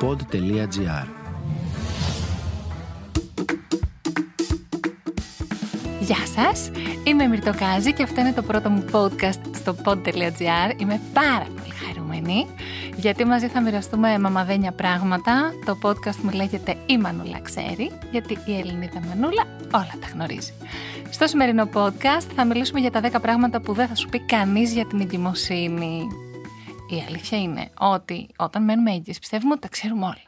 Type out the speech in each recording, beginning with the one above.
pod.gr Γεια σας, είμαι η Μυρτοκάζη και αυτό είναι το πρώτο μου podcast στο pod.gr. Είμαι πάρα πολύ χαρούμενη γιατί μαζί θα μοιραστούμε μαμαδένια πράγματα. Το podcast μου λέγεται «Η Μανούλα ξέρει» γιατί η Ελληνίδα Μανούλα όλα τα γνωρίζει. Στο σημερινό podcast θα μιλήσουμε για τα 10 πράγματα που δεν θα σου πει κανείς για την εγκυμοσύνη. Η αλήθεια είναι ότι όταν μένουμε έγκυες πιστεύουμε ότι τα ξέρουμε όλα.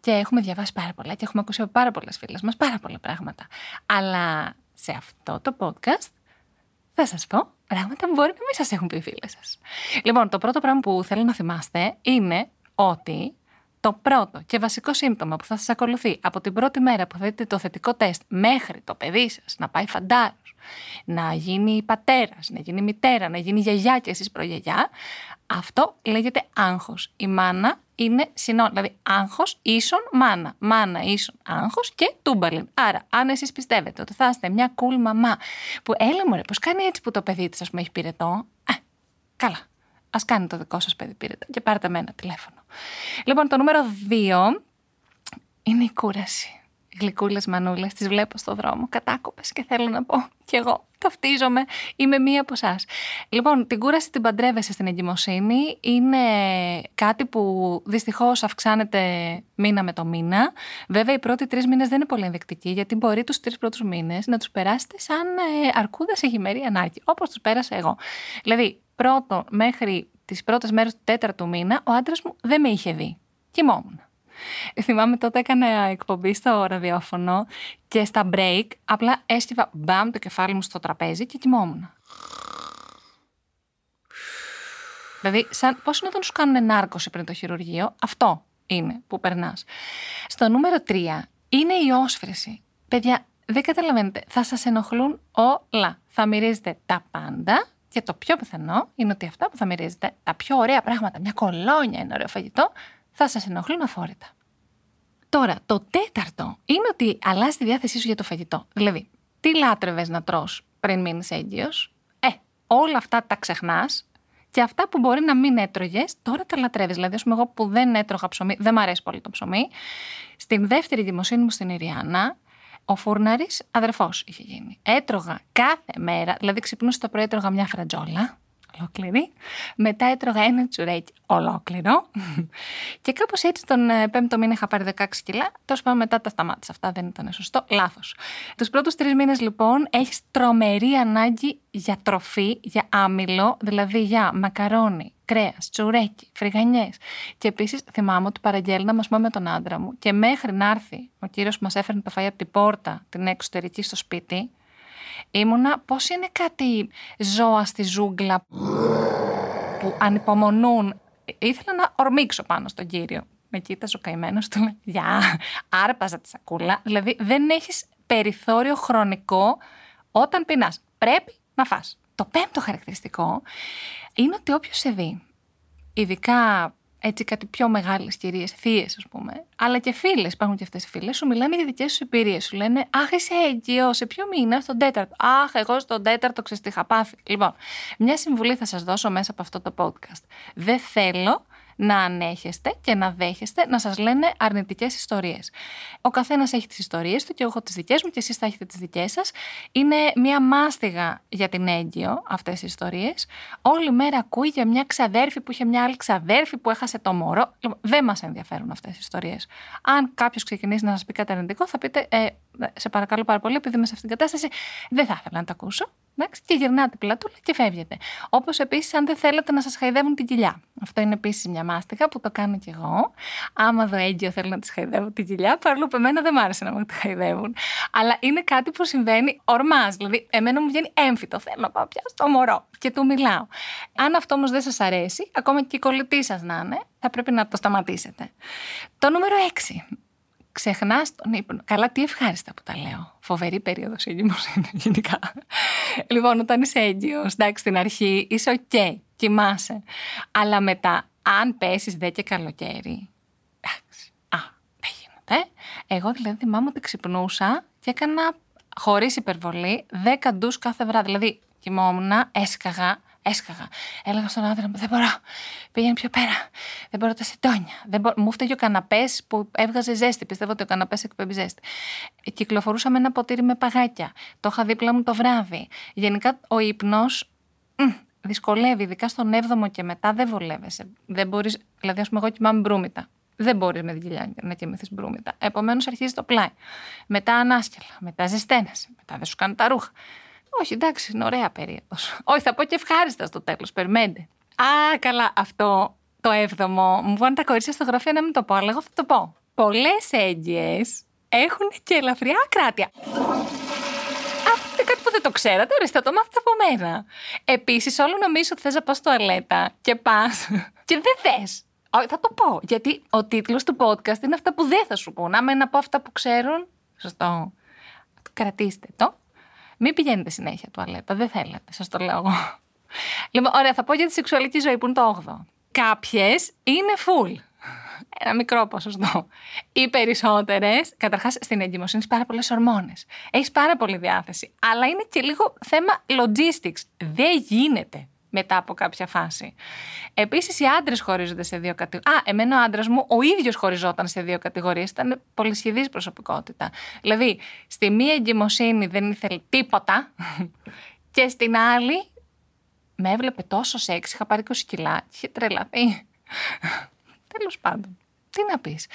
Και έχουμε διαβάσει πάρα πολλά και έχουμε ακούσει από πάρα πολλές φίλες μας πάρα πολλά πράγματα. Αλλά σε αυτό το podcast θα σας πω πράγματα που μπορεί να μην σας έχουν πει οι φίλες σας. Λοιπόν, το πρώτο πράγμα που θέλω να θυμάστε είναι ότι το πρώτο και βασικό σύμπτωμα που θα σας ακολουθεί από την πρώτη μέρα που θα δείτε το θετικό τεστ μέχρι το παιδί σας να πάει φαντάρος, να γίνει πατέρας, να γίνει μητέρα, να γίνει γιαγιά και εσείς προγιαγιά, αυτό λέγεται άγχος. Η μάνα είναι συνόν, δηλαδή άγχος ίσον μάνα. Μάνα ίσον άγχος και τούμπαλιν. Άρα, αν εσείς πιστεύετε ότι θα είστε μια cool μαμά που έλα μου ρε, πώς κάνει έτσι που το παιδί της ας πούμε έχει πυρετό, ε, καλά. Α κάνει το δικό σας παιδί πυρετό και πάρτε με ένα τηλέφωνο. Λοιπόν, το νούμερο 2 είναι η κούραση. Γλυκούλες μανούλες, τις βλέπω στο δρόμο, κατάκοπες και θέλω να πω κι εγώ ταυτίζομαι, είμαι μία από εσάς. Λοιπόν, την κούραση την παντρεύεσαι στην εγκυμοσύνη. Είναι κάτι που δυστυχώς αυξάνεται μήνα με το μήνα. Βέβαια, οι πρώτοι τρεις μήνες δεν είναι πολύ ενδεικτικοί, γιατί μπορεί τους τρεις πρώτους μήνες να τους περάσετε σαν ε, αρκούδα σε γημερή ανάρκη, όπως τους πέρασα εγώ. Δηλαδή, πρώτο μέχρι τις πρώτες μέρες του τέταρτου μήνα, ο άντρας μου δεν με είχε δει. Κοιμόμουν. Θυμάμαι τότε έκανα εκπομπή στο ραδιόφωνο και στα break απλά έσκυβα μπαμ το κεφάλι μου στο τραπέζι και κοιμόμουν. Δηλαδή, σαν, πώς είναι όταν σου κάνουν ενάρκωση πριν το χειρουργείο, αυτό είναι που περνάς. Στο νούμερο 3 είναι η όσφρηση. Παιδιά, δεν καταλαβαίνετε, θα σας ενοχλούν όλα. Θα μυρίζετε τα πάντα και το πιο πιθανό είναι ότι αυτά που θα μυρίζετε, τα πιο ωραία πράγματα, μια κολόνια, ένα ωραίο φαγητό, θα σας ενοχλούν αφόρητα. Τώρα, το τέταρτο είναι ότι αλλάζει τη διάθεσή σου για το φαγητό. Δηλαδή, τι λάτρευες να τρως πριν μείνεις έγκυος, ε, όλα αυτά τα ξεχνάς και αυτά που μπορεί να μην έτρωγες, τώρα τα λατρεύεις. Δηλαδή, ας πούμε, εγώ που δεν έτρωγα ψωμί, δεν μου αρέσει πολύ το ψωμί. Στην δεύτερη δημοσύνη μου στην Ιριάννα, ο φούρναρης αδερφός είχε γίνει. Έτρωγα κάθε μέρα, δηλαδή ξυπνούσα το πρωί, έτρωγα μια φρατζόλα ολόκληρη. Μετά έτρωγα ένα τσουρέκι ολόκληρο. και κάπως έτσι τον ε, πέμπτο μήνα είχα πάρει 16 κιλά. Τόσο πάντων μετά τα σταμάτησα. Αυτά δεν ήταν σωστό. Λάθος. Τους πρώτους τρεις μήνες λοιπόν έχεις τρομερή ανάγκη για τροφή, για άμυλο, δηλαδή για μακαρόνι, κρέας, τσουρέκι, φρυγανιές. Και επίσης θυμάμαι ότι παραγγέλνα μας με τον άντρα μου και μέχρι να έρθει ο κύριος που μας έφερνε το φαΐ από την πόρτα, την εξωτερική στο σπίτι, ήμουνα πώς είναι κάτι ζώα στη ζούγκλα που ανυπομονούν. Ήθελα να ορμήξω πάνω στον κύριο. Με κοίταζε ο καημένος, του λέει «Γεια, άρπαζα τη σακούλα». Δηλαδή δεν έχεις περιθώριο χρονικό όταν πεινάς. Πρέπει να φας. Το πέμπτο χαρακτηριστικό είναι ότι όποιος σε δει, ειδικά έτσι κάτι πιο μεγάλες κυρίες, θείες, ας πούμε, αλλά και φίλες, υπάρχουν και αυτές οι φίλες, σου μιλάνε για δικές σου εμπειρίες. Σου λένε Αχ, είσαι έγκυο, σε ποιο μήνα, στον τέταρτο. Αχ, εγώ στον τέταρτο ξεστήχα πάθει. Λοιπόν, μια συμβουλή θα σας δώσω μέσα από αυτό το podcast. Δεν θέλω να ανέχεστε και να δέχεστε να σας λένε αρνητικές ιστορίες. Ο καθένας έχει τις ιστορίες του και εγώ έχω τις δικές μου και εσείς θα έχετε τις δικές σας. Είναι μια μάστιγα για την έγκυο αυτές οι ιστορίες. Όλη μέρα ακούει για μια ξαδέρφη που είχε μια άλλη ξαδέρφη που έχασε το μωρό. Λοιπόν, δεν μας ενδιαφέρουν αυτές οι ιστορίες. Αν κάποιος ξεκινήσει να σας πει κάτι αρνητικό, θα πείτε, ε, σε παρακαλώ πάρα πολύ, επειδή είμαι σε αυτήν την κατάσταση, δεν θα ήθελα να τα ακούσω. Εντάξει, και γυρνάτε πλατούλα και φεύγετε. Όπως επίσης, αν δεν θέλετε να σας χαϊδεύουν την κοιλιά. Αυτό είναι επίσης μια μάστιγα που το κάνω κι εγώ. Άμα δω έγκυο θέλω να τη χαϊδεύω την κοιλιά, παρόλο που εμένα δεν μ' άρεσε να μου τη χαϊδεύουν. Αλλά είναι κάτι που συμβαίνει ορμάς. Δηλαδή, εμένα μου βγαίνει έμφυτο. Θέλω να πάω πια στο μωρό και του μιλάω. Αν αυτό όμως δεν σας αρέσει, ακόμα και η κολλητή σας να είναι, θα πρέπει να το σταματήσετε. Το νούμερο 6 ξεχνάς τον ύπνο. Καλά, τι ευχάριστα που τα λέω. Φοβερή περίοδος έγκυμο είναι γενικά. λοιπόν, όταν είσαι έγκυος, εντάξει, στην αρχή είσαι OK, okay, κοιμάσαι. Αλλά μετά, αν πέσεις δε και καλοκαίρι. Εντάξει. Α, δεν γίνεται. Εγώ δηλαδή θυμάμαι ότι ξυπνούσα και έκανα χωρίς υπερβολή 10 ντους κάθε βράδυ. Δηλαδή, κοιμόμουν, έσκαγα, Έσκαγα. Έλεγα στον άντρα μου: Δεν μπορώ. Πήγαινε πιο πέρα. Δεν μπορώ τα σιτόνια. Δεν μπορώ... Μου φταίει ο καναπές που έβγαζε ζέστη. Πιστεύω ότι ο καναπές εκπέμπει ζέστη. Κυκλοφορούσα με ένα ποτήρι με παγάκια. Το είχα δίπλα μου το βράδυ. Γενικά ο ύπνος δυσκολεύει, ειδικά στον 7ο και μετά δεν βολεύεσαι. Δεν μπορείς, δηλαδή, ας πούμε, εγώ κοιμάμαι μπρούμητα. Δεν μπορείς με δικηλιά να κοιμηθείς μπρούμητα. Επομένως αρχίζει το πλάι. Μετά ανάσκελα. Μετά ζεσταίνεσαι. Μετά δεν σου κάνουν τα ρούχα. Όχι, εντάξει, είναι ωραία περίοδος. Όχι, θα πω και ευχάριστα στο τέλος. Περιμένετε. Α, καλά, αυτό το έβδομο. Μου πάνε τα κορίτσια στο γραφείο να μην το πω, αλλά εγώ θα το πω. Πολλές έγκυες έχουν και ελαφριά κράτια. Αυτό είναι κάτι που δεν το ξέρατε. Ορίστε, το μάθετε από μένα. Επίσης, όλο νομίζω ότι θες να πας στο αλέτα και πας και δεν θες. Θα το πω. Γιατί ο τίτλος του podcast είναι αυτά που δεν θα σου πω. Να με να πω αυτά που ξέρουν. Σωστό. Κρατήστε το. Μην πηγαίνετε συνέχεια τουαλέτα. Δεν θέλετε. Σας το λέω εγώ. Λοιπόν, ωραία, θα πω για τη σεξουαλική ζωή που είναι το 8. Κάποιες είναι full. Ένα μικρό ποσοστό. Οι περισσότερες, καταρχάς στην εγκυμοσύνη, πάρα πολλές ορμόνες. Έχεις πάρα πολλή διάθεση. Αλλά είναι και λίγο θέμα logistics. Δεν γίνεται μετά από κάποια φάση. Επίσης, οι άντρες χωρίζονται σε δύο κατηγορίε. Α, εμένα ο άντρας μου ο ίδιος χωριζόταν σε δύο κατηγορίες. Ήταν πολυσχηδής προσωπικότητα. Δηλαδή, στη μία εγκυμοσύνη δεν ήθελε τίποτα και στην άλλη με έβλεπε τόσο σεξ. Είχα πάρει 20 κιλά και είχε τρελαθεί. Τέλος πάντων. Τι να πεις.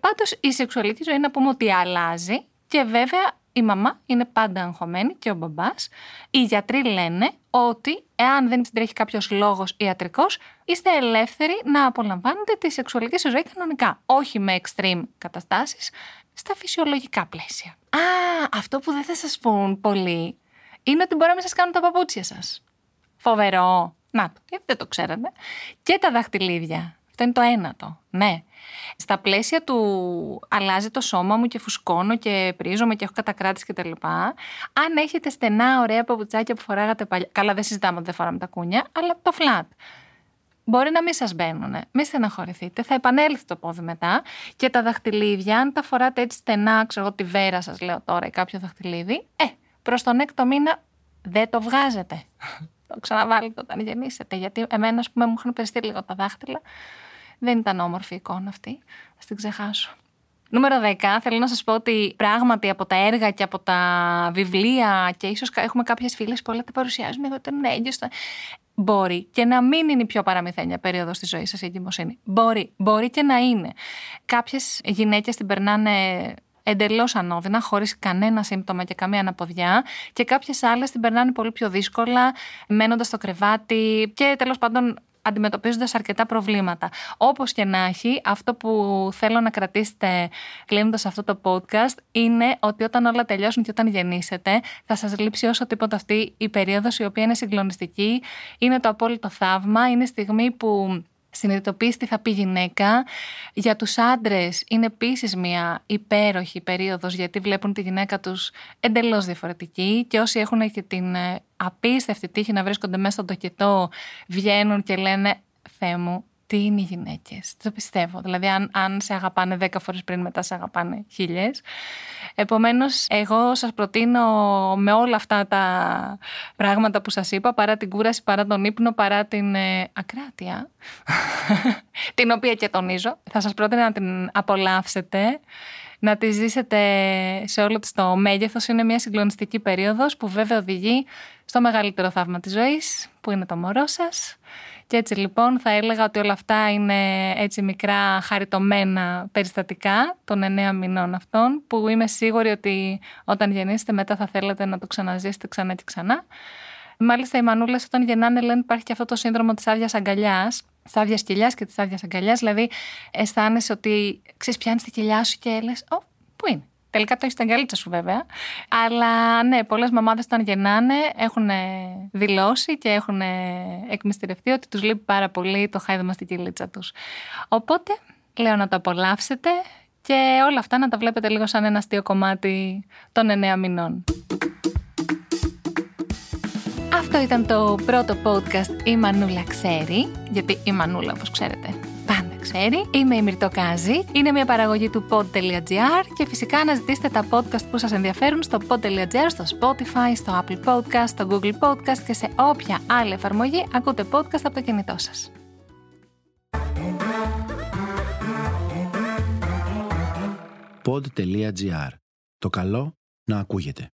Πάντως, η σεξουαλική ζωή να πούμε ότι αλλάζει και βέβαια η μαμά είναι πάντα αγχωμένη και ο μπαμπάς. Οι γιατροί λένε ότι εάν δεν τρέχει κάποιος λόγος ιατρικός, είστε ελεύθεροι να απολαμβάνετε τη σεξουαλική ζωή κανονικά. Όχι με extreme καταστάσεις, στα φυσιολογικά πλαίσια. Α, αυτό που δεν θα σας πούν πολύ είναι ότι μπορεί να μην σας κάνουν τα παπούτσια σας. Φοβερό. Να το, δεν το ξέρατε. Και τα δαχτυλίδια. Αυτό είναι το ένατο. Ναι. Στα πλαίσια του αλλάζει το σώμα μου και φουσκώνω και πρίζομαι και έχω κατακράτηση κτλ. Αν έχετε στενά, ωραία παπουτσάκια που φοράγατε παλιά. Καλά, δεν συζητάμε ότι δεν φοράμε τα κούνια, αλλά το flat. Μπορεί να μην σας μπαίνουν. Μην στεναχωρηθείτε. Θα επανέλθει το πόδι μετά. Και τα δαχτυλίδια, αν τα φοράτε έτσι στενά, ξέρω εγώ τη βέρα σας λέω τώρα ή κάποιο δαχτυλίδι, ε, προς τον έκτο μήνα δεν το βγάζετε. το ξαναβάλλετε όταν γεννήσετε. Γιατί εμένα, ας πούμε, μου έχουν περιστεί λίγο τα δάχτυλα. Δεν ήταν όμορφη η εικόνα αυτή. Θα την ξεχάσω. Νούμερο 10. Θέλω να σας πω ότι πράγματι από τα έργα και από τα βιβλία και ίσως έχουμε κάποιες φίλες που όλα τα παρουσιάζουμε εδώ ήταν έγκυος. Μπορεί και να μην είναι η πιο παραμυθένια περίοδος στη ζωής σας η εγκυμοσύνη. Μπορεί. Μπορεί και να είναι. Κάποιες γυναίκες την περνάνε εντελώς ανώδυνα, χωρίς κανένα σύμπτωμα και καμία αναποδιά, και κάποιες άλλες την περνάνε πολύ πιο δύσκολα, μένοντας στο κρεβάτι και τέλος πάντων αντιμετωπίζοντας αρκετά προβλήματα. Όπως και να έχει, αυτό που θέλω να κρατήσετε κλείνοντας αυτό το podcast είναι ότι όταν όλα τελειώσουν και όταν γεννήσετε, θα σας λείψει όσο τίποτα αυτή η περίοδος η οποία είναι συγκλονιστική, είναι το απόλυτο θαύμα, είναι στιγμή που συνειδητοποιήσει τι θα πει γυναίκα. Για τους άντρες είναι επίσης μια υπέροχη περίοδος γιατί βλέπουν τη γυναίκα τους εντελώς διαφορετική και όσοι έχουν και την ε, απίστευτη τύχη να βρίσκονται μέσα στον τοκετό βγαίνουν και λένε «Θεέ μου, τι είναι οι γυναίκες. Το πιστεύω. Δηλαδή, αν, αν σε αγαπάνε δέκα φορές πριν, μετά σε αγαπάνε χίλιες. Επομένως, εγώ σας προτείνω με όλα αυτά τα πράγματα που σας είπα, παρά την κούραση, παρά τον ύπνο, παρά την ε, ακράτεια, την οποία και τονίζω, θα σας πρότεινα να την απολαύσετε να τη ζήσετε σε όλο της το μέγεθος. Είναι μια συγκλονιστική περίοδος που βέβαια οδηγεί στο μεγαλύτερο θαύμα της ζωής, που είναι το μωρό σας. Και έτσι λοιπόν θα έλεγα ότι όλα αυτά είναι έτσι μικρά χαριτωμένα περιστατικά των εννέα μηνών αυτών που είμαι σίγουρη ότι όταν γεννήσετε μετά θα θέλετε να το ξαναζήσετε ξανά και ξανά. Μάλιστα οι μανούλες όταν γεννάνε λένε υπάρχει και αυτό το σύνδρομο της άδειας αγκαλιάς, τη άδεια κοιλιά και της άδεια αγκαλιάς. Δηλαδή αισθάνεσαι ότι ξέρεις, πιάνεις τη κοιλιά σου και λες, Ω, πού είναι. Τελικά το έχεις στην αγκαλίτσα σου βέβαια. Αλλά ναι, πολλές μαμάδες όταν γεννάνε έχουν δηλώσει και έχουν εκμυστηρευτεί ότι τους λείπει πάρα πολύ το χάιδεμα στην κυλίτσα τους. Οπότε λέω να το απολαύσετε και όλα αυτά να τα βλέπετε λίγο σαν ένα αστείο κομμάτι των εννέα μηνών. Αυτό ήταν το πρώτο podcast «Η Μανούλα ξέρει», γιατί η Μανούλα, όπως ξέρετε, πάντα ξέρει. Είμαι η Μυρτοκάζη. Είναι μια παραγωγή του pod.gr και φυσικά αναζητήστε τα podcast που σας ενδιαφέρουν στο pod.gr, στο Spotify, στο Apple Podcast, στο Google Podcast και σε όποια άλλη εφαρμογή ακούτε podcast από το κινητό σας. pod.gr. Το καλό να ακούγεται.